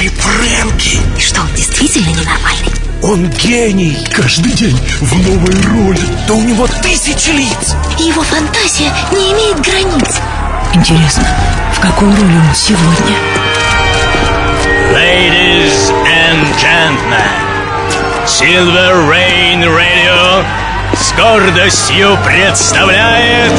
нашей Фрэнки. И что, он действительно ненормальный? Он гений. Каждый день в новой роли. Да у него тысячи лиц. И его фантазия не имеет границ. Интересно, в какой роли он сегодня? Ladies and gentlemen, Silver Rain Radio с гордостью представляет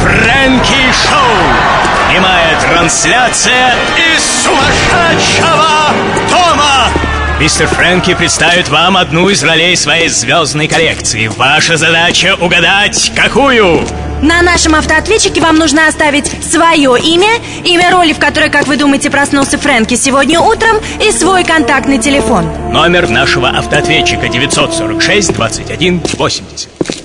Фрэнки Шоу. Прямая трансляция из сумасшедшего дома. Мистер Фрэнки представит вам одну из ролей своей звездной коллекции. Ваша задача угадать, какую? На нашем автоответчике вам нужно оставить свое имя, имя роли, в которой, как вы думаете, проснулся Фрэнки сегодня утром, и свой контактный телефон. Номер нашего автоответчика 946 21 80.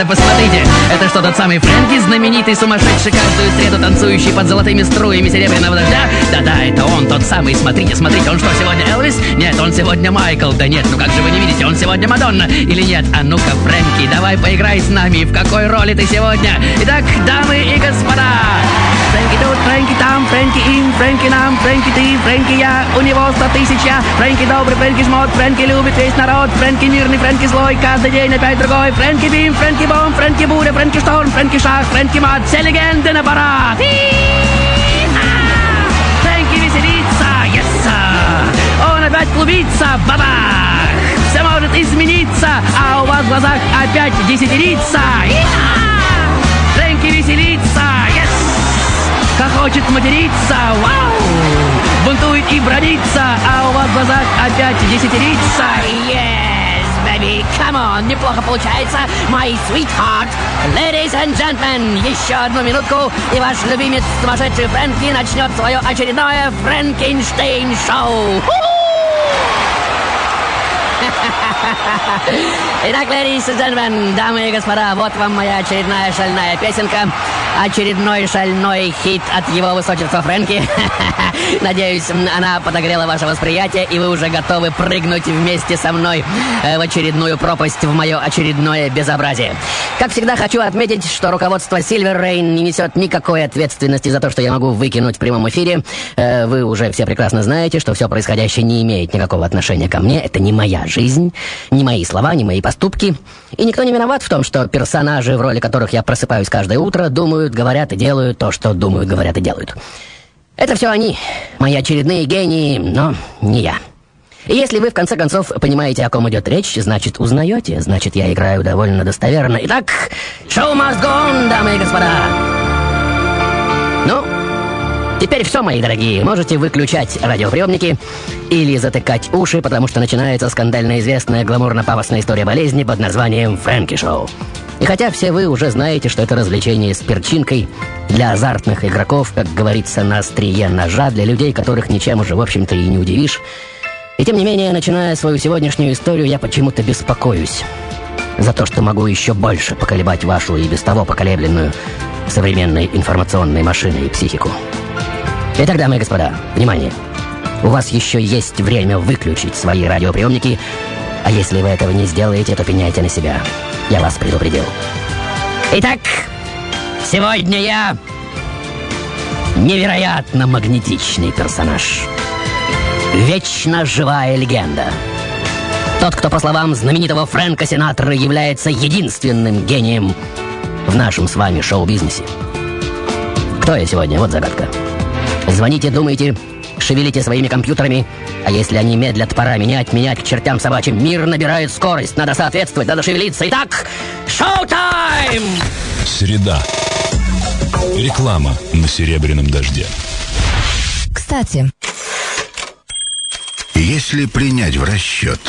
Это, посмотрите? Это что, тот самый Фрэнки, знаменитый, сумасшедший, каждую среду танцующий под золотыми струями серебряного дождя? Да-да, это он, тот самый, смотрите, смотрите, он что, сегодня Элвис? Нет, он сегодня Майкл, да нет, ну как же вы не видите, он сегодня Мадонна, или нет? А ну-ка, Фрэнки, давай поиграй с нами, в какой роли ты сегодня? Итак, дамы и господа, Фрэнки тут, Фрэнки там, Фрэнки им, Фрэнки нам, Фрэнки ты, Фрэнки я, у него сто тысяч я, Фрэнки добрый, Фрэнки жмот, Фрэнки любит весь народ, Фрэнки мирный, Фрэнки злой, каждый день опять другой, Фрэнки бим, Фрэнки бом, Фрэнки буря, Фрэнки шторм, Фрэнки шах, Фрэнки мат, все легенды на парад. Фрэнки веселится, yes, он опять клубится, бабах, все может измениться, а у вас в глазах опять десятилица. Иа! Фрэнки веселится, yes, хохочет материться, вау! Бунтует и бронится, а у вас в глазах опять десятилица. Yes, baby, come on, неплохо получается, my sweetheart. Ladies and gentlemen, еще одну минутку, и ваш любимец сумасшедший Фрэнки начнет свое очередное Фрэнкенштейн-шоу. Итак, ladies and gentlemen, дамы и господа, вот вам моя очередная шальная песенка. Очередной шальной хит от его высочества Фрэнки. Надеюсь, она подогрела ваше восприятие, и вы уже готовы прыгнуть вместе со мной э, в очередную пропасть, в мое очередное безобразие. Как всегда, хочу отметить, что руководство Silver Rain не несет никакой ответственности за то, что я могу выкинуть в прямом эфире. Э, Вы уже все прекрасно знаете, что все происходящее не имеет никакого отношения ко мне. Это не моя жизнь, не мои слова, не мои поступки. И никто не виноват в том, что персонажи, в роли которых я просыпаюсь каждое утро, думают, говорят и делают то, что думают, говорят и делают. Это все они, мои очередные гении, но не я. И если вы, в конце концов, понимаете, о ком идет речь, значит, узнаете, значит, я играю довольно достоверно. Итак, шоу must go on, дамы и господа. Ну, теперь все, мои дорогие. Можете выключать радиоприемники или затыкать уши, потому что начинается скандально известная гламурно-пафосная история болезни под названием «Фрэнки Шоу». И хотя все вы уже знаете, что это развлечение с перчинкой для азартных игроков, как говорится, на острие ножа, для людей, которых ничем уже, в общем-то, и не удивишь, и тем не менее, начиная свою сегодняшнюю историю, я почему-то беспокоюсь за то, что могу еще больше поколебать вашу и без того поколебленную современной информационной машиной психику. Итак, дамы и господа, внимание! У вас еще есть время выключить свои радиоприемники, а если вы этого не сделаете, то пеняйте на себя. Я вас предупредил. Итак, сегодня я невероятно магнетичный персонаж. Вечно живая легенда. Тот, кто, по словам знаменитого Фрэнка Синатора, является единственным гением в нашем с вами шоу-бизнесе. Кто я сегодня? Вот загадка. Звоните, думайте, шевелите своими компьютерами, а если они медлят, пора менять, менять к чертям собачьим. Мир набирает скорость, надо соответствовать, надо шевелиться. Итак, шоу-тайм! Среда. Реклама на серебряном дожде. Кстати, Если принять в расчет,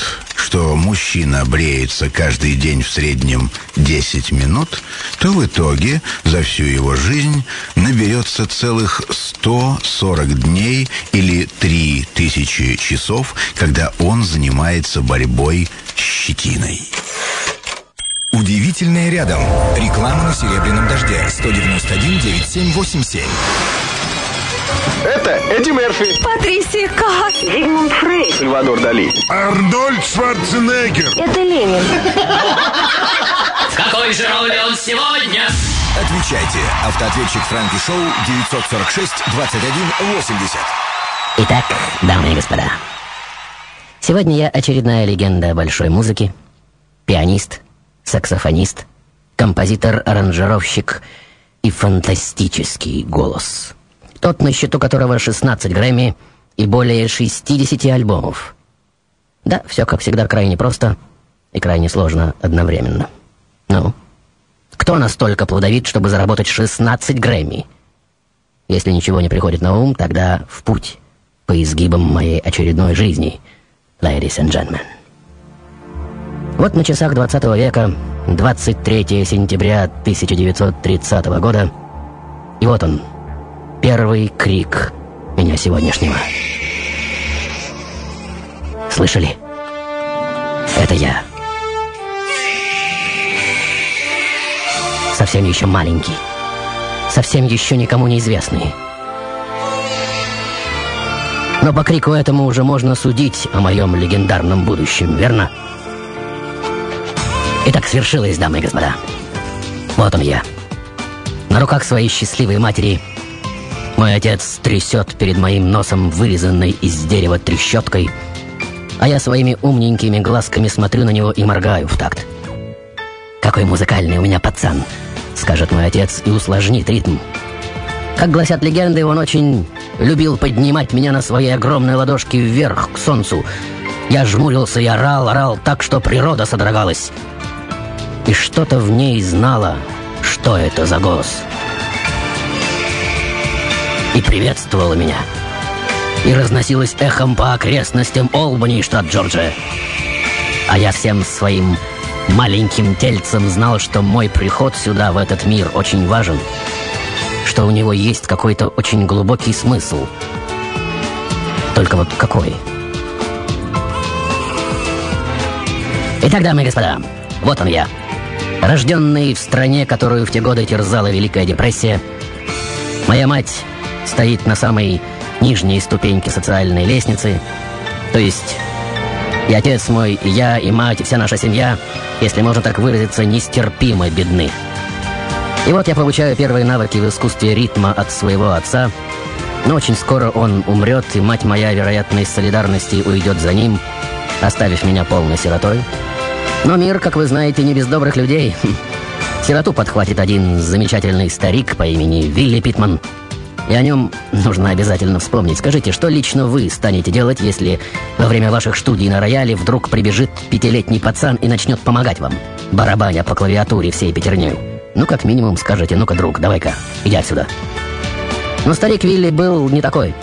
что мужчина бреется каждый день в среднем 10 минут, то в итоге за всю его жизнь наберется целых 140 дней или 3000 часов, когда он занимается борьбой с щетиной. Удивительно. Строительная рядом. Реклама на Серебряном дожде. 191 9787. Это Эдди Мерфи. Патрисия Каас. Зигмунд Фрейд. Сальвадор Дали. Арнольд Шварценеггер. Это Ленин. В какой же роли он сегодня? Отвечайте. Автоответчик Франки Шоу 946 21 80. Итак, дамы и господа, сегодня я очередная легенда большой музыки, пианист, саксофонист, композитор-аранжировщик и фантастический голос. Тот, на счету которого 16 Грэмми и более 60 альбомов. Да, все, как всегда, крайне просто и крайне сложно одновременно. Ну, кто настолько плодовит, чтобы заработать 16 Грэмми? Если ничего не приходит на ум, тогда в путь по изгибам моей очередной жизни, ladies and gentlemen. Вот на часах 20 века, 23 сентября 1930 года, и вот он, первый крик меня сегодняшнего. Слышали? Это я. Совсем еще маленький. Совсем еще никому неизвестный. Но по крику этому уже можно судить о моем легендарном будущем, верно? Итак, свершилось, дамы и господа. Вот он я. На руках своей счастливой матери мой отец трясет перед моим носом вырезанной из дерева трещоткой, а я своими умненькими глазками смотрю на него и моргаю в такт. «Какой музыкальный у меня пацан!» — скажет мой отец и усложнит ритм. Как гласят легенды, он очень любил поднимать меня на своей огромной ладошке вверх, к солнцу. Я жмурился и орал, орал так, что природа содрогалась. И что-то в ней знало, что это за голос. И приветствовала меня. И разносилась эхом по окрестностям Олбани, штат Джорджия. А я всем своим маленьким тельцем знал, что мой приход сюда, в этот мир, очень важен — что у него есть какой-то очень глубокий смысл. Только вот какой? Итак, дамы и господа, вот он я. Рожденный в стране, которую в те годы терзала Великая депрессия, моя мать стоит на самой нижней ступеньке социальной лестницы, то есть и отец мой, и я, и мать, и вся наша семья, если можно так выразиться, нестерпимо бедны. И вот я получаю первые навыки в искусстве ритма от своего отца, но очень скоро он умрет, и мать моя, вероятно, из солидарности уйдет за ним, оставив меня полной сиротой. Но мир, как вы знаете, не без добрых людей. Сироту подхватит один замечательный старик по имени Вилли Питман. И о нем нужно обязательно вспомнить. Скажите, что лично вы станете делать, если во время ваших студий на рояле вдруг прибежит пятилетний пацан и начнет помогать вам, барабаня по клавиатуре всей пятерней? Ну, как минимум, скажете, ну-ка, друг, давай-ка, иди отсюда. Но старик Вилли был не такой.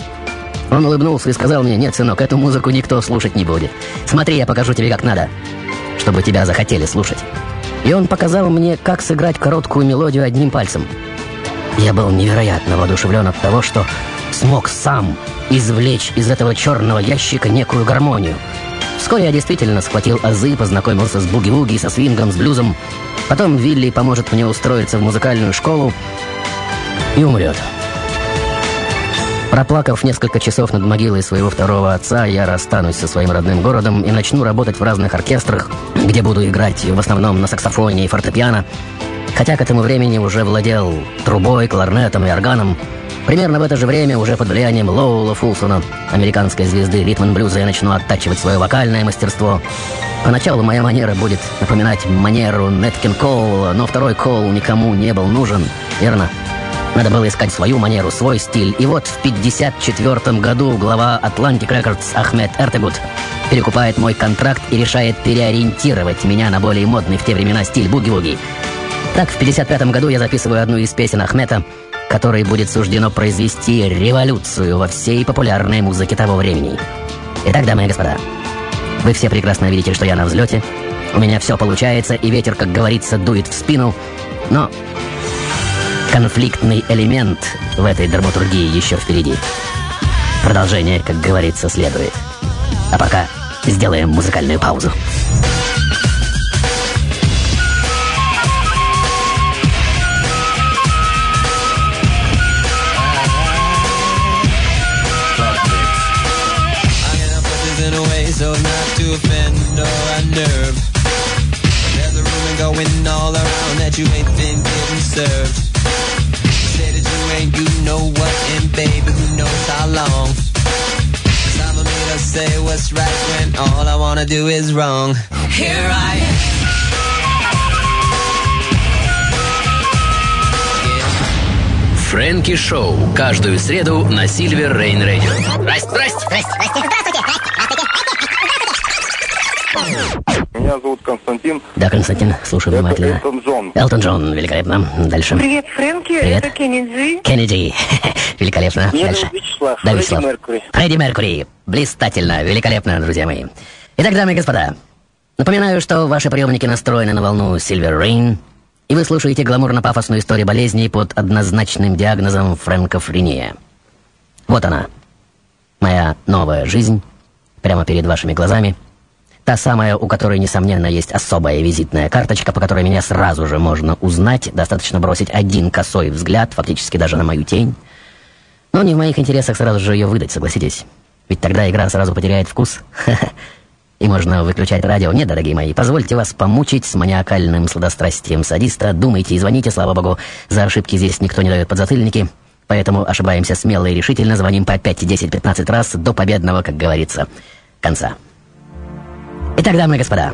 Он улыбнулся и сказал мне, нет, сынок, эту музыку никто слушать не будет. Смотри, я покажу тебе, как надо, чтобы тебя захотели слушать. И он показал мне, как сыграть короткую мелодию одним пальцем. Я был невероятно воодушевлен от того, что смог сам извлечь из этого черного ящика некую гармонию. Вскоре я действительно схватил азы, познакомился с буги-вуги, со свингом, с блюзом, Потом Вилли поможет мне устроиться в музыкальную школу и умрет. Проплакав несколько часов над могилой своего второго отца, я расстанусь со своим родным городом и начну работать в разных оркестрах, где буду играть в основном на саксофоне и фортепиано, хотя к этому времени уже владел трубой, кларнетом и органом. Примерно в это же время, уже под влиянием Лоула Фулсона, американской звезды ритм блюза, я начну оттачивать свое вокальное мастерство, Поначалу моя манера будет напоминать манеру Неткин Коула, но второй Коул никому не был нужен, верно? Надо было искать свою манеру, свой стиль. И вот в 54 году глава Atlantic Records Ахмед Эртегут перекупает мой контракт и решает переориентировать меня на более модный в те времена стиль буги-вуги. Так, в 55 году я записываю одну из песен Ахмета, которой будет суждено произвести революцию во всей популярной музыке того времени. Итак, дамы и господа, вы все прекрасно видите, что я на взлете. У меня все получается, и ветер, как говорится, дует в спину. Но конфликтный элемент в этой драматургии еще впереди. Продолжение, как говорится, следует. А пока сделаем музыкальную паузу. so as not to offend or unnerve. There's a rumor going all around that you ain't been getting served. Say that you ain't you know what, and baby, who knows how long. It's time for me to say what's right when all I wanna do is wrong. Here I am. Фрэнки Шоу. Каждую среду на Сильвер Рейн Радио. Здрасте, здрасте, здрасте. Здравствуйте. Меня зовут Константин. Да, Константин, слушаю внимательно. Элтон Джон. Элтон Джон, великолепно. Дальше. Привет, Фрэнки, Привет. это Кеннеди. Кеннеди. Великолепно. Меня Дальше. Вячеслав. Да, Фредди Вячеслав. Меркьюри. Фредди Меркури. Блистательно, великолепно, друзья мои. Итак, дамы и господа, напоминаю, что ваши приемники настроены на волну Silver Rain, и вы слушаете гламурно-пафосную историю болезни под однозначным диагнозом френкофрения. Вот она, моя новая жизнь, прямо перед вашими глазами. Та самая, у которой, несомненно, есть особая визитная карточка, по которой меня сразу же можно узнать. Достаточно бросить один косой взгляд, фактически даже на мою тень. Но не в моих интересах сразу же ее выдать, согласитесь. Ведь тогда игра сразу потеряет вкус. И можно выключать радио. Нет, дорогие мои, позвольте вас помучить с маниакальным сладострастием садиста. Думайте и звоните, слава богу. За ошибки здесь никто не дает подзатыльники. Поэтому ошибаемся смело и решительно, звоним по 5, 10, 15 раз до победного, как говорится, конца. Итак, дамы и господа,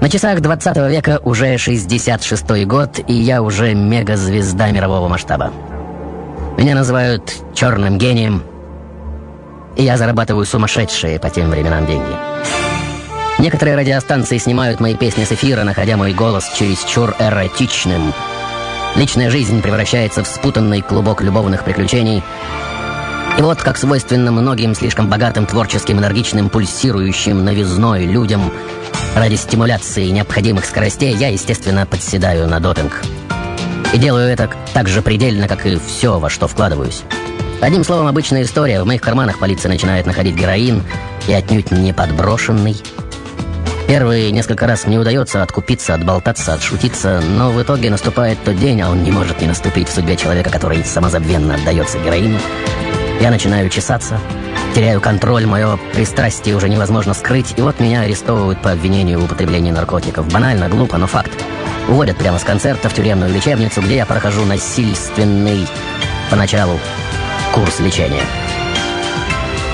на часах 20 века уже 66 год, и я уже мегазвезда мирового масштаба. Меня называют черным гением, и я зарабатываю сумасшедшие по тем временам деньги. Некоторые радиостанции снимают мои песни с эфира, находя мой голос чересчур эротичным. Личная жизнь превращается в спутанный клубок любовных приключений. Вот, как свойственно многим слишком богатым, творческим, энергичным, пульсирующим новизной людям, ради стимуляции необходимых скоростей, я, естественно, подседаю на допинг. И делаю это так же предельно, как и все, во что вкладываюсь. Одним словом, обычная история. В моих карманах полиция начинает находить героин, и отнюдь не подброшенный. Первые несколько раз мне удается откупиться, отболтаться, отшутиться, но в итоге наступает тот день, а он не может не наступить в судьбе человека, который самозабвенно отдается героину. Я начинаю чесаться, теряю контроль, мое пристрастие уже невозможно скрыть, и вот меня арестовывают по обвинению в употреблении наркотиков. Банально, глупо, но факт. Уводят прямо с концерта в тюремную лечебницу, где я прохожу насильственный, поначалу, курс лечения.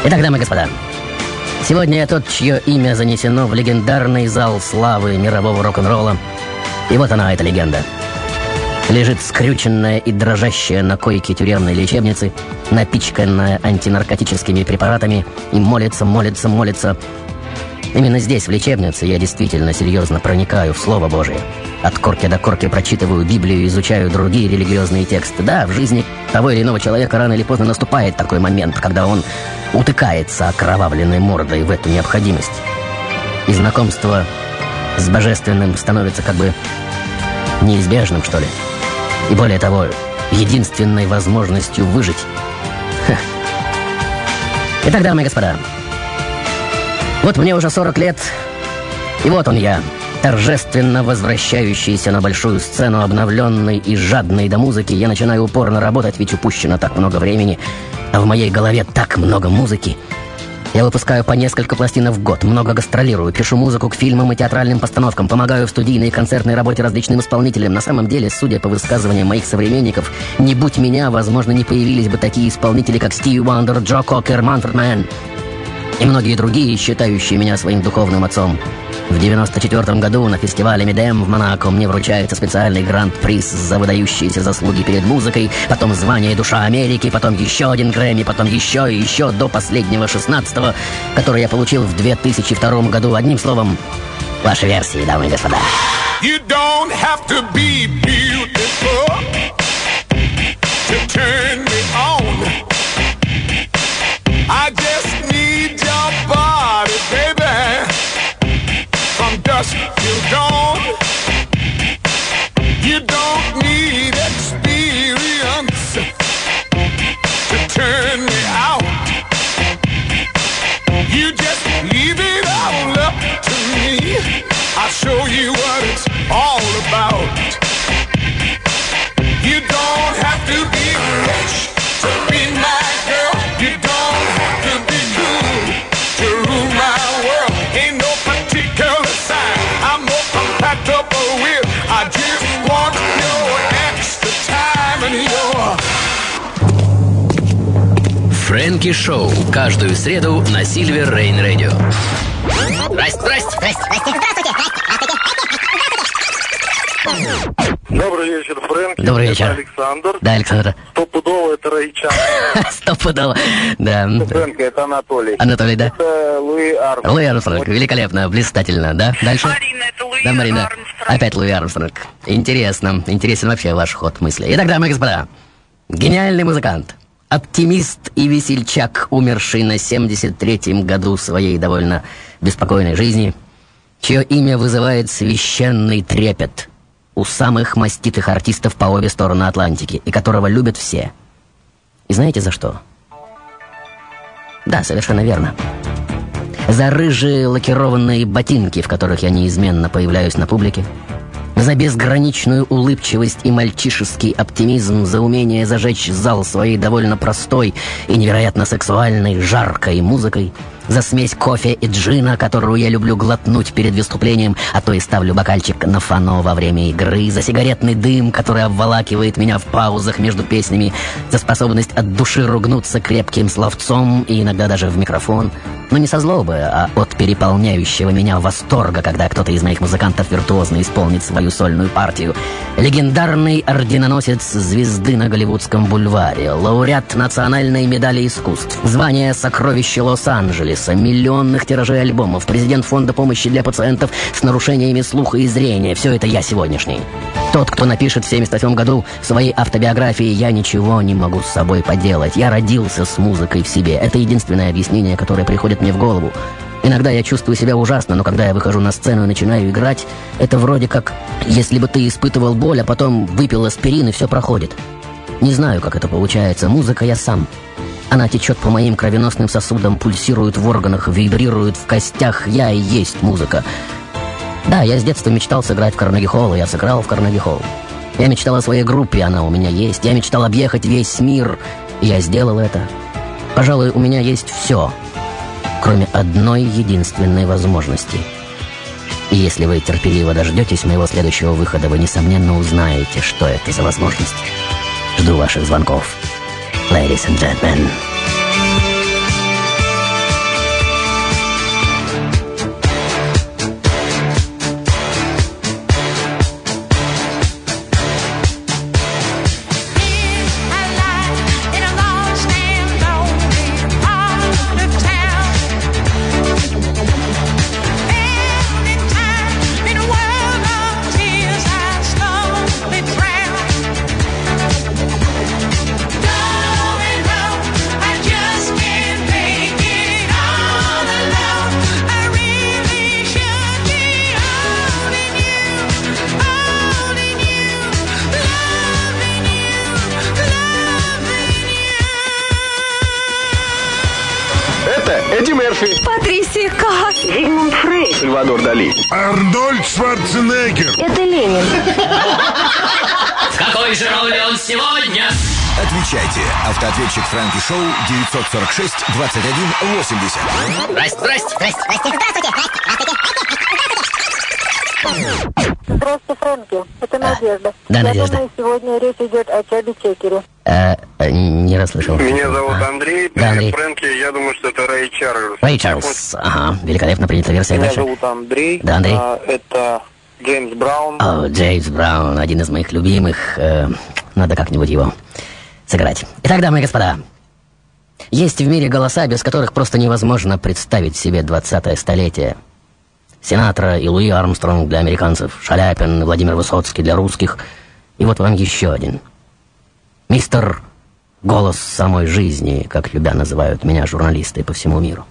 Итак, дамы и господа, сегодня я тот, чье имя занесено в легендарный зал славы мирового рок-н-ролла. И вот она, эта легенда. Лежит скрюченная и дрожащая на койке тюремной лечебницы, напичканная антинаркотическими препаратами, и молится, молится, молится. Именно здесь, в лечебнице, я действительно серьезно проникаю в Слово Божие. От корки до корки прочитываю Библию, изучаю другие религиозные тексты. Да, в жизни того или иного человека рано или поздно наступает такой момент, когда он утыкается окровавленной мордой в эту необходимость. И знакомство с Божественным становится как бы неизбежным, что ли. И более того, единственной возможностью выжить. Ха. Итак, дамы и господа, вот мне уже 40 лет, и вот он я, торжественно возвращающийся на большую сцену, обновленный и жадный до музыки. Я начинаю упорно работать, ведь упущено так много времени, а в моей голове так много музыки. Я выпускаю по несколько пластинок в год, много гастролирую, пишу музыку к фильмам и театральным постановкам, помогаю в студийной и концертной работе различным исполнителям. На самом деле, судя по высказываниям моих современников, не будь меня, возможно, не появились бы такие исполнители, как Стиви Уандер, Джо Кокер, Манфред Мэн и многие другие, считающие меня своим духовным отцом. В 94 году на фестивале MIDEM в Монако мне вручается специальный гранд-приз за выдающиеся заслуги перед музыкой, потом звание «Душа Америки», потом еще один Грэмми, потом еще и еще до последнего 16-го, который я получил в 2002 году. Одним словом, ваши версии, дамы и господа. You don't have to be beautiful to turn me on. I just need your body, baby, dusk till dawn. You don't need experience to turn me out. You just leave it all up to me. I'll show you what it's all about. Фрэнки Шоу. Каждую среду на Сильвер Рейн Радио. Здрасте, здрасте, здрасте, здрасте, Добрый вечер, Фрэнки. Добрый вечер. Это Александр. Да, Александр. Стопудово это Райчан. Стопудово. Да. Фрэнки, это Анатолий. Анатолий, да? Это Луи Армстронг. Луи Армстронг. Великолепно, блистательно, да? Дальше? Марина, это Луи Да, Марина. Опять Луи Армстронг. Интересно. Интересен вообще ваш ход мысли. Итак, дамы и господа, гениальный музыкант, оптимист и весельчак, умерший на 73-м году своей довольно беспокойной жизни, чье имя вызывает священный трепет у самых маститых артистов по обе стороны Атлантики, и которого любят все. И знаете за что? Да, совершенно верно. За рыжие лакированные ботинки, в которых я неизменно появляюсь на публике. За безграничную улыбчивость и мальчишеский оптимизм, за умение зажечь зал своей довольно простой и невероятно сексуальной, жаркой музыкой – за смесь кофе и джина, которую я люблю глотнуть перед выступлением, а то и ставлю бокальчик на фано во время игры, за сигаретный дым, который обволакивает меня в паузах между песнями, за способность от души ругнуться крепким словцом и иногда даже в микрофон. Но не со злобы, а от переполняющего меня восторга, когда кто-то из моих музыкантов виртуозно исполнит свою сольную партию. Легендарный орденоносец звезды на Голливудском бульваре, лауреат национальной медали искусств, звание сокровища Лос-Анджелеса, миллионных тиражей альбомов, президент фонда помощи для пациентов с нарушениями слуха и зрения. Все это я сегодняшний. Тот, кто напишет в 78 году в своей автобиографии «Я ничего не могу с собой поделать. Я родился с музыкой в себе». Это единственное объяснение, которое приходит мне в голову. Иногда я чувствую себя ужасно, но когда я выхожу на сцену и начинаю играть, это вроде как, если бы ты испытывал боль, а потом выпил аспирин и все проходит. Не знаю, как это получается. Музыка я сам. Она течет по моим кровеносным сосудам, пульсирует в органах, вибрирует в костях. Я и есть музыка. Да, я с детства мечтал сыграть в Карнеги Холл, и я сыграл в Карнеги Холл. Я мечтал о своей группе, она у меня есть. Я мечтал объехать весь мир, и я сделал это. Пожалуй, у меня есть все, кроме одной единственной возможности. И если вы терпеливо дождетесь моего следующего выхода, вы, несомненно, узнаете, что это за возможность. Жду ваших звонков. Ladies and gentlemen. Шварценеггер. Это Ленин. В какой же роли он сегодня? Отвечайте. Автоответчик Фрэнки Шоу 946 21 80. Здрасте, здрасте, здрасте, здрасте, Здравствуйте, Фрэнки. Это Надежда. да, Я Надежда. думаю, сегодня речь идет о Чаби Чекере. Э, не расслышал. Меня зовут Андрей. Да, Андрей. Фрэнки, я думаю, что это Рэй Чарльз. Рэй Чарльз. Ага, великолепно принята версия. Меня Дальше. зовут Андрей. Да, Андрей. А, это Джеймс Браун. О, Джеймс Браун, один из моих любимых. Э, надо как-нибудь его сыграть. Итак, дамы и господа, есть в мире голоса, без которых просто невозможно представить себе 20-е столетие. Синатра и Луи Армстронг для американцев, Шаляпин и Владимир Высоцкий для русских. И вот вам еще один. Мистер «Голос самой жизни», как любя называют меня журналисты по всему миру.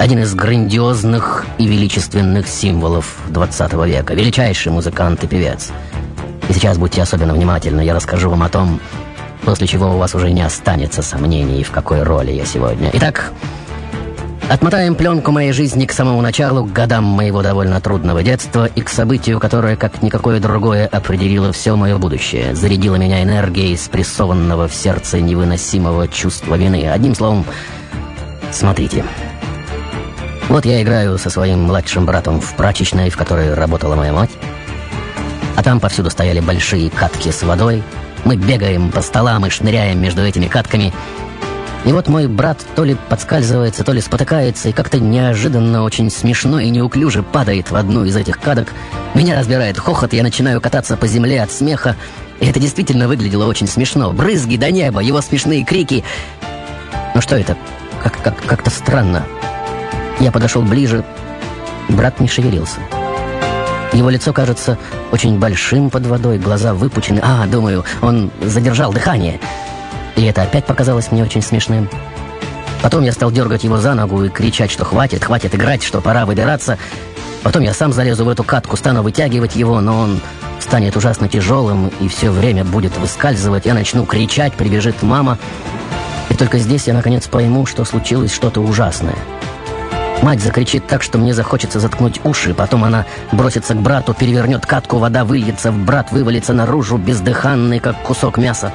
Один из грандиозных и величественных символов 20 века. Величайший музыкант и певец. И сейчас будьте особенно внимательны, я расскажу вам о том, после чего у вас уже не останется сомнений, в какой роли я сегодня. Итак, отмотаем пленку моей жизни к самому началу, к годам моего довольно трудного детства и к событию, которое, как никакое другое, определило все мое будущее, зарядило меня энергией спрессованного в сердце невыносимого чувства вины. Одним словом, смотрите. Вот я играю со своим младшим братом в прачечной, в которой работала моя мать. А там повсюду стояли большие катки с водой. Мы бегаем по столам и шныряем между этими катками. И вот мой брат то ли подскальзывается, то ли спотыкается, и как-то неожиданно, очень смешно и неуклюже падает в одну из этих кадок. Меня разбирает хохот, я начинаю кататься по земле от смеха. И это действительно выглядело очень смешно. Брызги до неба, его смешные крики. Ну что это? Как, как, как-то странно. Я подошел ближе. Брат не шевелился. Его лицо кажется очень большим под водой, глаза выпучены. А, думаю, он задержал дыхание. И это опять показалось мне очень смешным. Потом я стал дергать его за ногу и кричать, что хватит, хватит играть, что пора выбираться. Потом я сам залезу в эту катку, стану вытягивать его, но он станет ужасно тяжелым и все время будет выскальзывать. Я начну кричать, прибежит мама. И только здесь я наконец пойму, что случилось что-то ужасное. Мать закричит так, что мне захочется заткнуть уши, потом она бросится к брату, перевернет катку, вода выльется, брат вывалится наружу, бездыханный, как кусок мяса.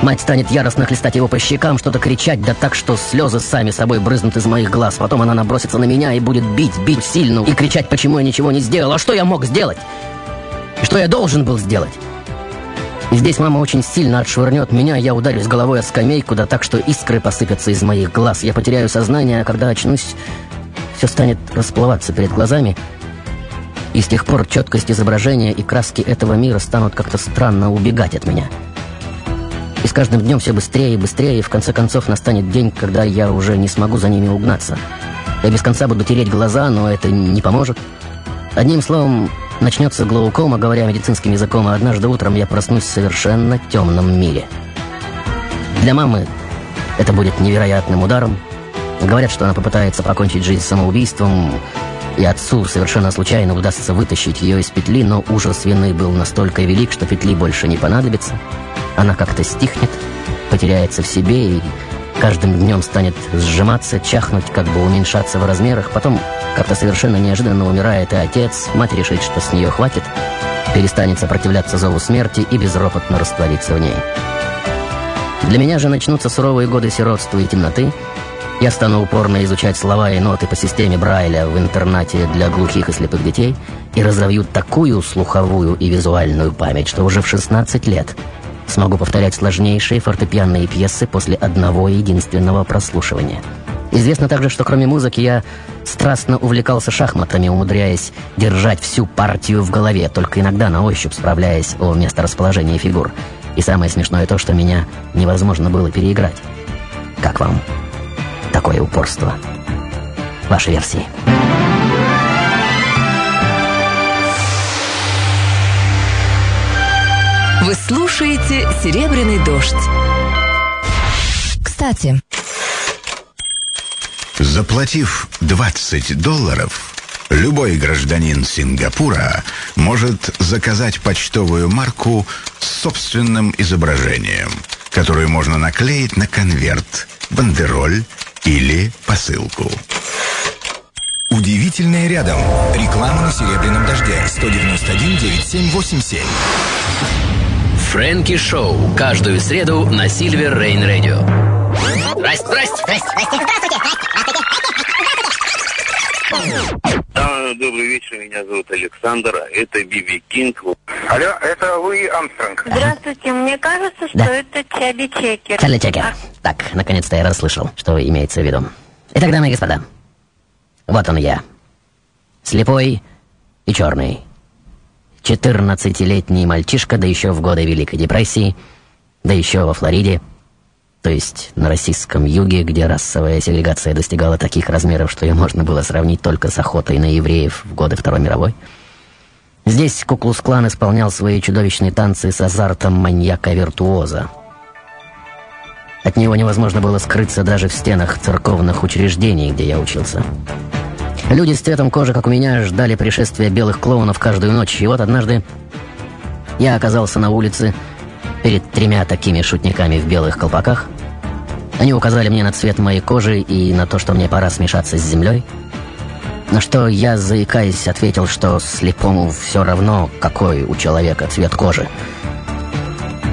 Мать станет яростно хлестать его по щекам, что-то кричать, да так, что слезы сами собой брызнут из моих глаз. Потом она набросится на меня и будет бить, бить сильно и кричать, почему я ничего не сделал. А что я мог сделать? И что я должен был сделать? И здесь мама очень сильно отшвырнет меня, я ударюсь головой о скамейку, да так, что искры посыпятся из моих глаз. Я потеряю сознание, а когда очнусь, все станет расплываться перед глазами. И с тех пор четкость изображения и краски этого мира станут как-то странно убегать от меня. И с каждым днем все быстрее и быстрее, и в конце концов настанет день, когда я уже не смогу за ними угнаться. Я без конца буду тереть глаза, но это не поможет. Одним словом, начнется глаукома, говоря медицинским языком, а однажды утром я проснусь в совершенно темном мире. Для мамы это будет невероятным ударом. Говорят, что она попытается покончить жизнь самоубийством, и отцу совершенно случайно удастся вытащить ее из петли, но ужас вины был настолько велик, что петли больше не понадобится. Она как-то стихнет, потеряется в себе и каждым днем станет сжиматься, чахнуть, как бы уменьшаться в размерах. Потом как-то совершенно неожиданно умирает и отец. Мать решит, что с нее хватит, перестанет сопротивляться зову смерти и безропотно растворится в ней. Для меня же начнутся суровые годы сиротства и темноты. Я стану упорно изучать слова и ноты по системе Брайля в интернате для глухих и слепых детей и разовью такую слуховую и визуальную память, что уже в 16 лет смогу повторять сложнейшие фортепианные пьесы после одного единственного прослушивания. Известно также, что кроме музыки я страстно увлекался шахматами, умудряясь держать всю партию в голове, только иногда на ощупь справляясь о месторасположении фигур. И самое смешное то, что меня невозможно было переиграть. Как вам такое упорство? Ваши версии. Вы слушаете «Серебряный дождь». Кстати, Заплатив 20 долларов, любой гражданин Сингапура может заказать почтовую марку с собственным изображением, которую можно наклеить на конверт, бандероль или посылку. Удивительное рядом. Реклама на серебряном дожде. 191 9787. Фрэнки Шоу. Каждую среду на Сильвер Рейн Радио. Здрасте, здрасте. Здрасте, здрасте. Да, добрый вечер, меня зовут Александр, а это Биби Кинг. Алло, это Луи Амстронг. Здравствуйте, мне кажется, что Да. это Чаби Чекер. Чарли Чекер. Так, наконец-то я расслышал, что имеется в виду. Итак, дамы и господа, вот он я. Слепой и черный. 14-летний мальчишка, да еще в годы Великой депрессии, да еще во Флориде, то есть на российском юге, где расовая сегрегация достигала таких размеров, что ее можно было сравнить только с охотой на евреев в годы Второй мировой. Здесь Куклус-клан исполнял свои чудовищные танцы с азартом маньяка-виртуоза. От него невозможно было скрыться даже в стенах церковных учреждений, где я учился. Люди с цветом кожи, как у меня, ждали пришествия белых клоунов каждую ночь. И вот однажды я оказался на улице перед тремя такими шутниками в белых колпаках. Они указали мне на цвет моей кожи и на то, что мне пора смешаться с землей. На что я, заикаясь, ответил, что слепому все равно, какой у человека цвет кожи.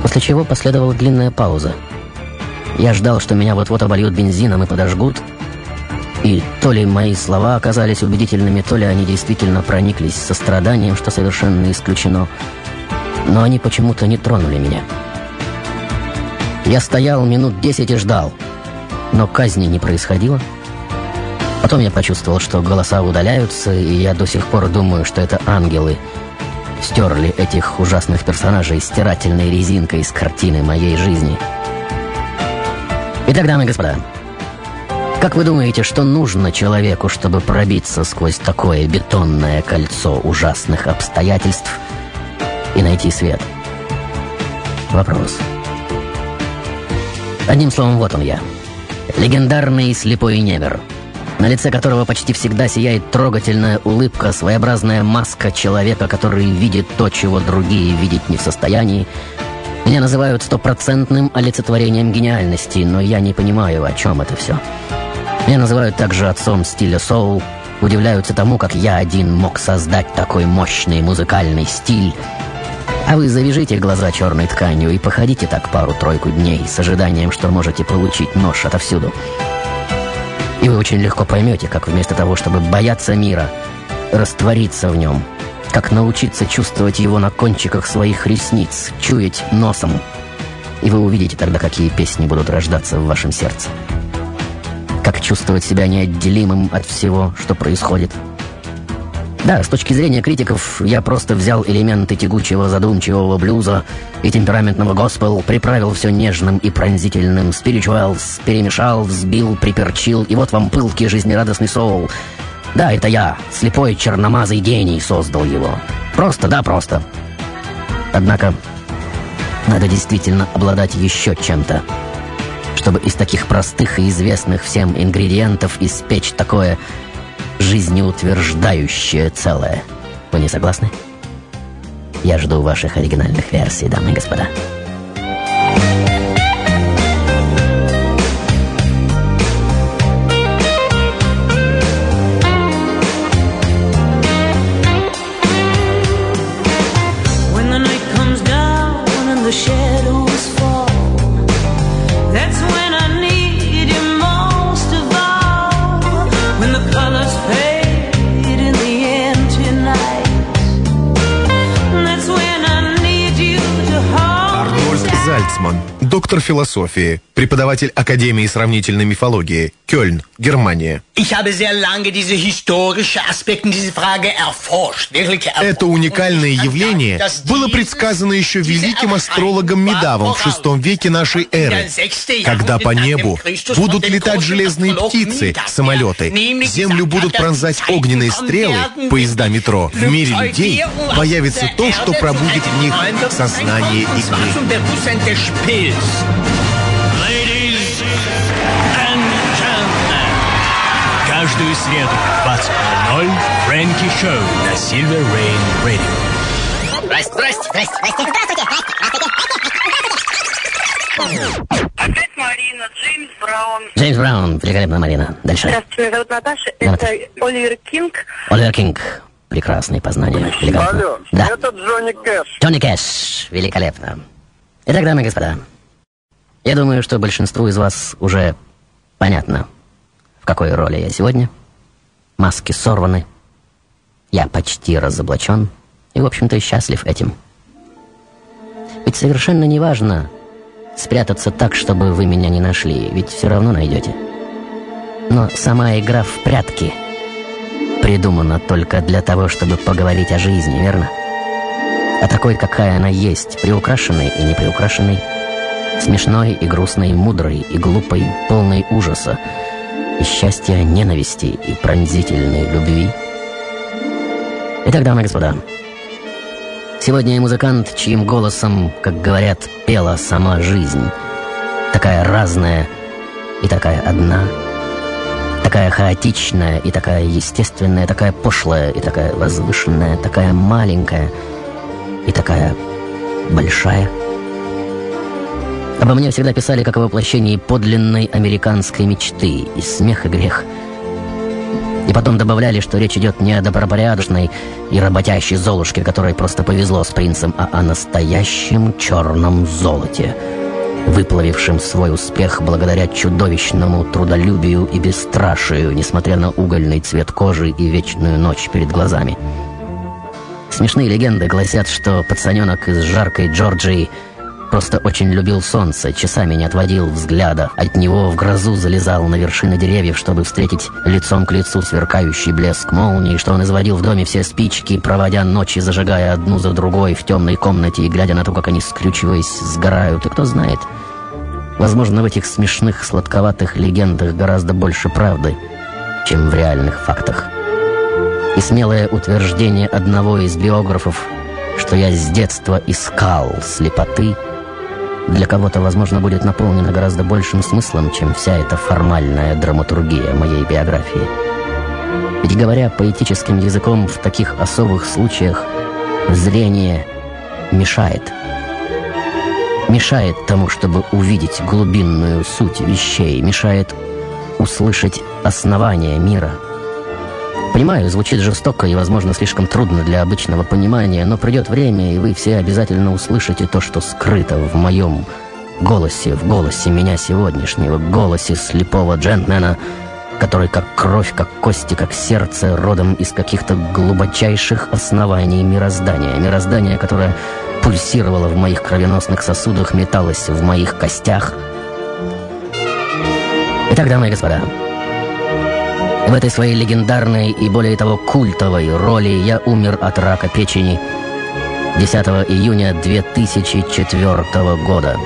После чего последовала длинная пауза. Я ждал, что меня вот-вот обольют бензином и подожгут. И то ли мои слова оказались убедительными, то ли они действительно прониклись состраданием, что совершенно исключено. Но они почему-то не тронули меня. Я стоял минут десять и ждал. но казни не происходило. Потом я почувствовал, что голоса удаляются, и я до сих пор думаю, что это ангелы стерли этих ужасных персонажей стирательной резинкой с картины моей жизни. Итак, дамы и господа, как вы думаете, что нужно человеку, чтобы пробиться сквозь такое бетонное кольцо ужасных обстоятельств и найти свет? Вопрос. Одним словом, вот он я. Легендарный слепой негр, на лице которого почти всегда сияет трогательная улыбка, своеобразная маска человека, который видит то, чего другие видеть не в состоянии. Меня называют стопроцентным олицетворением гениальности, но я не понимаю, о чем это все. Меня называют также отцом стиля соул, удивляются тому, как я один мог создать такой мощный музыкальный стиль. А вы завяжите глаза черной тканью и походите так пару-тройку дней с ожиданием, что можете получить нож отовсюду. И вы очень легко поймете, как вместо того, чтобы бояться мира, раствориться в нем, как научиться чувствовать его на кончиках своих ресниц, чуять носом. И вы увидите тогда, какие песни будут рождаться в вашем сердце как чувствовать себя неотделимым от всего, что происходит. Да, с точки зрения критиков, я просто взял элементы тягучего задумчивого блюза и темпераментного госпел, приправил все нежным и пронзительным спиричуэлс, перемешал, взбил, приперчил, и вот вам пылкий жизнерадостный соул. Да, это я, слепой черномазый гений, создал его. Просто, да, просто. Однако, надо действительно обладать еще чем-то, чтобы из таких простых и известных всем ингредиентов испечь такое жизнеутверждающее целое. Вы не согласны? Я жду ваших оригинальных версий, дамы и господа. Доктор философии, преподаватель Академии сравнительной мифологии, Кёльн, Германия. Это уникальное явление было предсказано еще великим астрологом Медавом в VI веке нашей эры, когда по небу будут летать железные птицы, самолеты, землю будут пронзать огненные стрелы, поезда метро. В мире людей появится то, что пробудет в них сознание игры. Ladies and gentlemen, каждую среду в 20.00 Фрэнки Шоу на Silver Rain Radio. Здрасте, здрасте, здрасте, здрасте, здравствуйте. Опять Марина, Джеймс Браун. Джеймс Браун, великолепно, Марина. Дальше. Здравствуйте, меня зовут Наташа. Давайте. Это Оливер Кинг. Оливер Кинг. Прекрасные познания. Алло, Да. это Джонни Кэш. Джонни Кэш. Великолепно. Итак, дамы и господа, я думаю, что большинству из вас уже понятно, в какой роли я сегодня. Маски сорваны, я почти разоблачен и, в общем-то, счастлив этим. Ведь совершенно не важно спрятаться так, чтобы вы меня не нашли, ведь все равно найдете. Но сама игра в прятки придумана только для того, чтобы поговорить о жизни, верно? О такой, какая она есть, приукрашенной и неприукрашенной, смешной и грустной, мудрой и глупой, полной ужаса, и счастья, ненависти и пронзительной любви. Итак, дамы и господа, сегодня я музыкант, чьим голосом, как говорят, пела сама жизнь. Такая разная и такая одна, такая хаотичная и такая естественная, такая пошлая и такая возвышенная, такая маленькая и такая большая. Обо мне всегда писали как о воплощении подлинной американской мечты и смех и грех. И потом добавляли, что речь идет не о добропорядочной и работящей Золушке, которой просто повезло с принцем, а о настоящем черном золоте, выплавившем свой успех благодаря чудовищному трудолюбию и бесстрашию, несмотря на угольный цвет кожи и вечную ночь перед глазами. Смешные легенды гласят, что пацаненок из жаркой Джорджии просто очень любил солнце, часами не отводил взгляда. От него в грозу залезал на вершины деревьев, чтобы встретить лицом к лицу сверкающий блеск молнии, что он изводил в доме все спички, проводя ночи, зажигая одну за другой в темной комнате и глядя на то, как они, скрючиваясь, сгорают. И кто знает, возможно, в этих смешных, сладковатых легендах гораздо больше правды, чем в реальных фактах. И смелое утверждение одного из биографов, что я с детства искал слепоты, для кого-то, возможно, будет наполнено гораздо большим смыслом, чем вся эта формальная драматургия моей биографии. Ведь говоря поэтическим языком, в таких особых случаях зрение мешает. Мешает тому, чтобы увидеть глубинную суть вещей, мешает услышать основание мира – Понимаю, звучит жестоко и, возможно, слишком трудно для обычного понимания, но придет время, и вы все обязательно услышите то, что скрыто в моем голосе, в голосе меня сегодняшнего, голосе слепого джентльмена, который как кровь, как кости, как сердце, родом из каких-то глубочайших оснований мироздания. Мироздание, которое пульсировало в моих кровеносных сосудах, металось в моих костях. Итак, дамы и господа, в этой своей легендарной и, более того, культовой роли я умер от рака печени 10 июня 2004 года.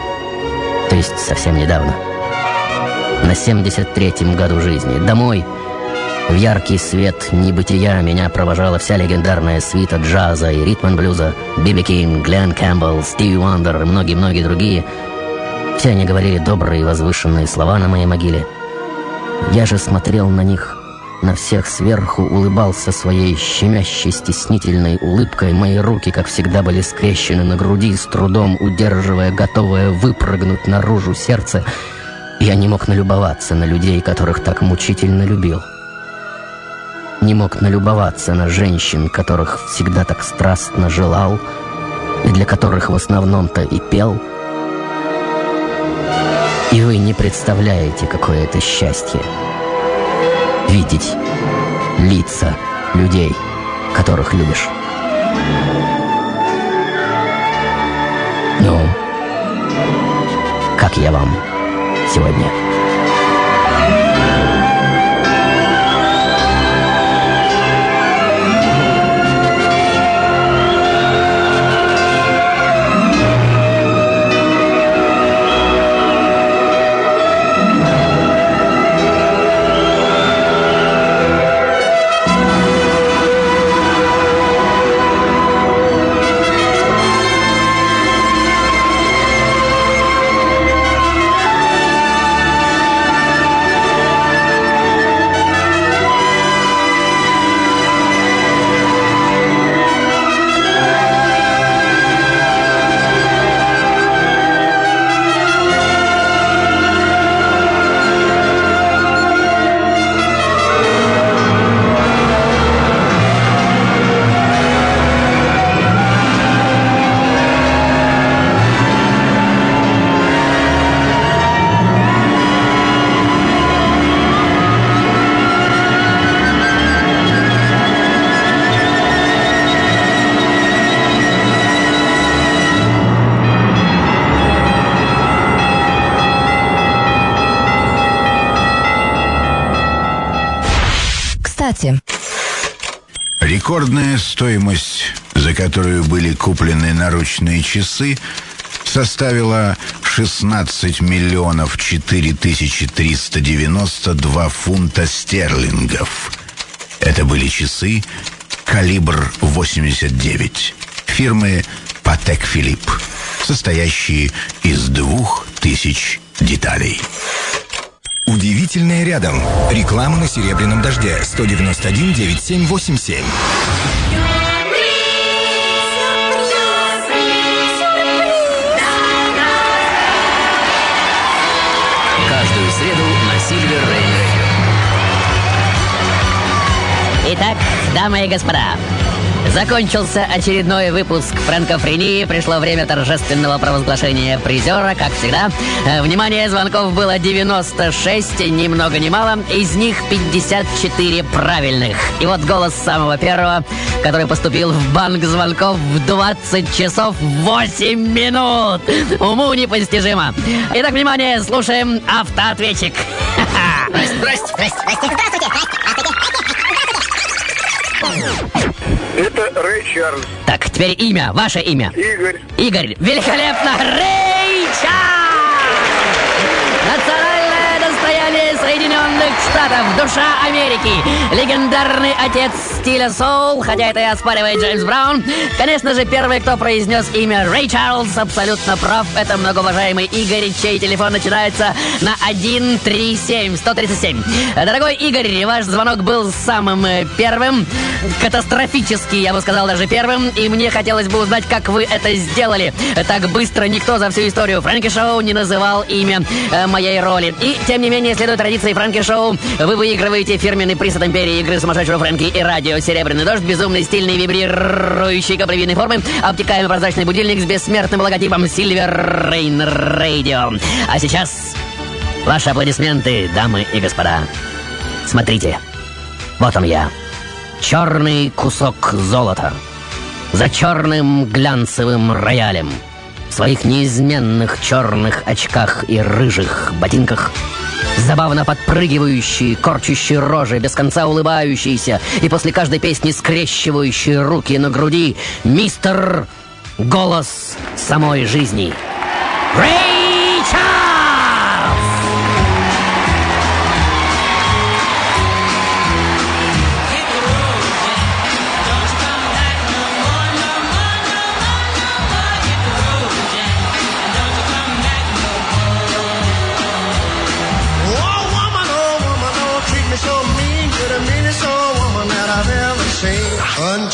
То есть совсем недавно. На 73-м году жизни. Домой, в яркий свет небытия, меня провожала вся легендарная свита джаза и ритм-блюза. Биби Кинг, Глен Кэмпбелл, Стиви Уандер и многие-многие другие. Все они говорили добрые и возвышенные слова на моей могиле. Я же смотрел на них на всех сверху улыбался своей щемящей стеснительной улыбкой. Мои руки, как всегда, были скрещены на груди, с трудом удерживая, готовое выпрыгнуть наружу сердце. Я не мог налюбоваться на людей, которых так мучительно любил. Не мог налюбоваться на женщин, которых всегда так страстно желал, и для которых в основном-то и пел. И вы не представляете, какое это счастье — видеть лица людей, которых любишь. Ну, как я вам сегодня? Куплены наручные часы, составила 16 миллионов 4 тысячи 392 фунта стерлингов. Это были часы калибр 89 фирмы Патек Филипп, состоящие из двух тысяч деталей. Удивительное рядом. Реклама на серебряном дожде. 191 9787. Дамы и господа, Закончился очередной выпуск франкофрении. Пришло время торжественного провозглашения призера, как всегда. Э, Внимание, звонков было 96, ни много ни мало. Из них 54 правильных. И вот голос самого первого, который поступил в банк звонков в 20 часов 8 минут. Уму непостижимо. Итак, внимание, слушаем автоответчик. Здрасте, здрасте, здрасте, здрасте, Это Рэй Чарльз. Так, теперь имя, ваше имя. Игорь. Игорь, великолепно! Рэй Чарльз! Соединенных Штатов, душа Америки, легендарный отец стиля соул, хотя это и оспаривает Джеймс Браун. Конечно же, первый, кто произнес имя Рэй Чарльз, абсолютно прав. Это многоуважаемый Игорь, чей телефон начинается на 137, 137. Дорогой Игорь, ваш звонок был самым э, первым, катастрофически, я бы сказал, даже первым, и мне хотелось бы узнать, как вы это сделали. Так быстро никто за всю историю Фрэнки Шоу не называл имя э, моей роли. И, тем не менее, следуя традиции Фрэнки Шоу, вы выигрываете фирменный приз от империи игры сумасшедшего Фрэнки и радио «Серебряный дождь», безумный, стильный, вибрирующий каплевидной формы, обтекаемый прозрачный будильник с бессмертным логотипом Silver Rain Radio. А сейчас ваши аплодисменты, дамы и господа. Смотрите, вот он я. Черный кусок золота. За черным глянцевым роялем. В своих неизменных черных очках и рыжих ботинках. Забавно подпрыгивающие, корчащие рожи, без конца улыбающиеся и после каждой песни скрещивающие руки на груди. Мистер Голос самой жизни. Рэй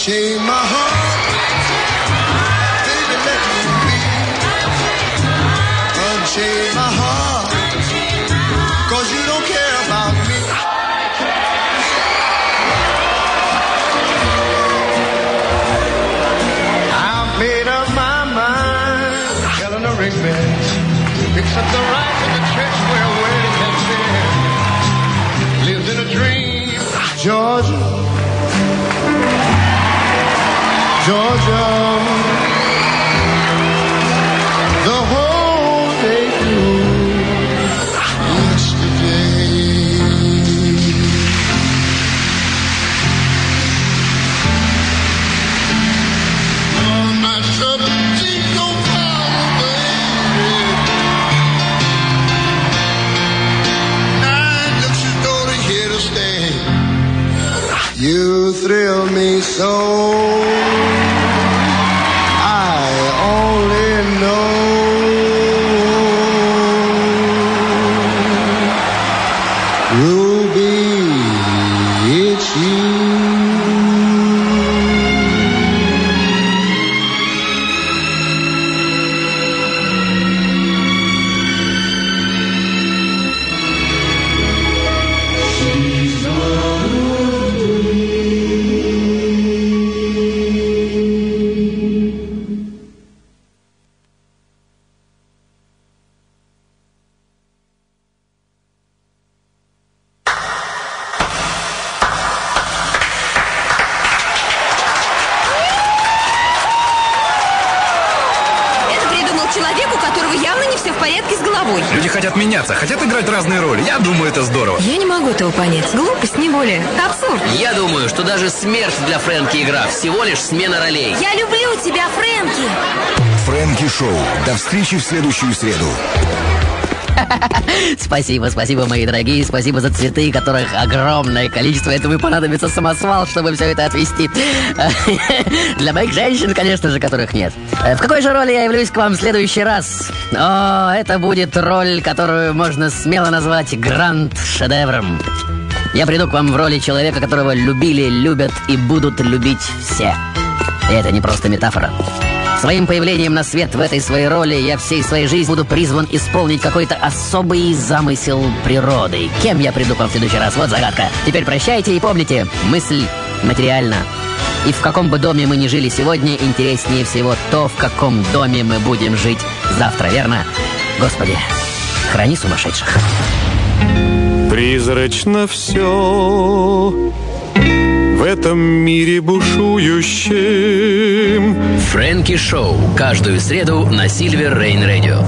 Unchain my heart. Следующую среду. Спасибо, спасибо, мои дорогие. Спасибо за цветы, которых огромное количество. Это вы понадобится самосвал, чтобы все это отвести. Для моих женщин, конечно же, которых нет. Э, В какой же роли я явлюсь к вам в следующий раз? О, это будет роль, которую можно смело назвать гранд-шедевром. Я приду к вам в роли человека, которого любили, любят и будут любить все. И это не просто метафора. Своим появлением на свет в этой своей роли я всей своей жизнью буду призван исполнить какой-то особый замысел природы. Кем я приду в следующий раз? Вот загадка. Теперь прощайте и помните, мысль материальна, И в каком бы доме мы ни жили сегодня, интереснее всего то, в каком доме мы будем жить завтра, верно? Господи, храни сумасшедших. Призрачно все в этом мире бушующем. Фрэнки Шоу. Каждую среду на Сильвер Рейн Радио.